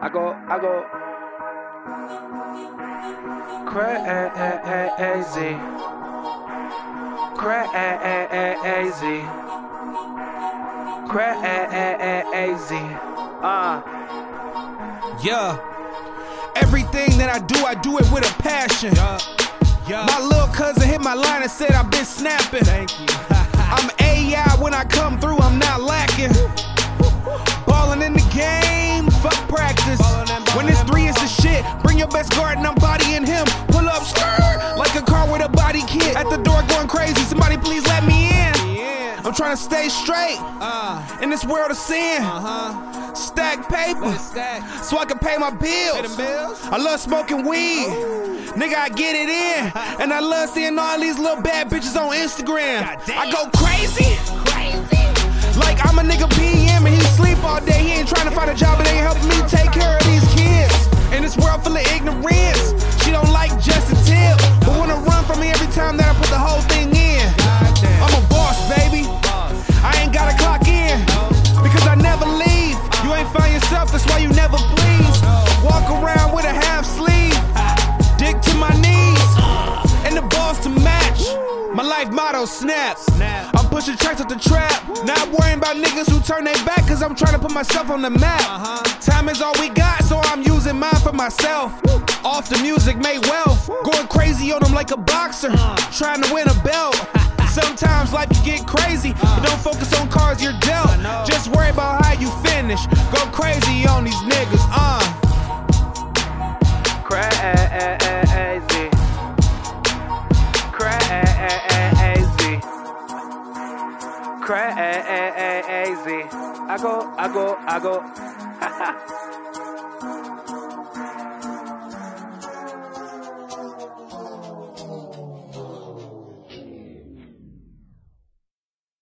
I go, I go. Crazy. Crazy. Crazy. Uh. Yeah. Everything that I do, I do it with a passion. Yeah. Yeah. My little cousin hit my line and said I've been snapping. Thank you. I'm AI when I come through, I'm not lacking. Ballin' in the game, When it's three, it's the shit. Bring your best guard and I'm bodying him. Pull up, skirt, like a car with a body kit. At the door going crazy, somebody please let me in. I'm trying to stay straight Uh. in this world of sin. Uh huh. Stack paper stack. so I can pay my Pay bills. I love smoking weed. Nigga, I get it in. And I love seeing all these little bad bitches on Instagram. I go crazy. Crazy. Like I'm a nigga BM and he sleep all day. Full she don't like just a tip. But wanna run from me every time that I put the whole thing life motto snap. Snap. I'm pushing tracks at the trap. Not worrying about niggas who turn their back, cause I'm trying to put myself on the map. Uh-huh. Time is all we got, so I'm using mine for myself. Off the music, made wealth. Going crazy on them like a boxer, trying to win a belt. Sometimes life can get crazy, but don't focus on cards you're dealt. Just worry about how you finish. Go crazy on these niggas, uh. Crazy. I go, I go, I go.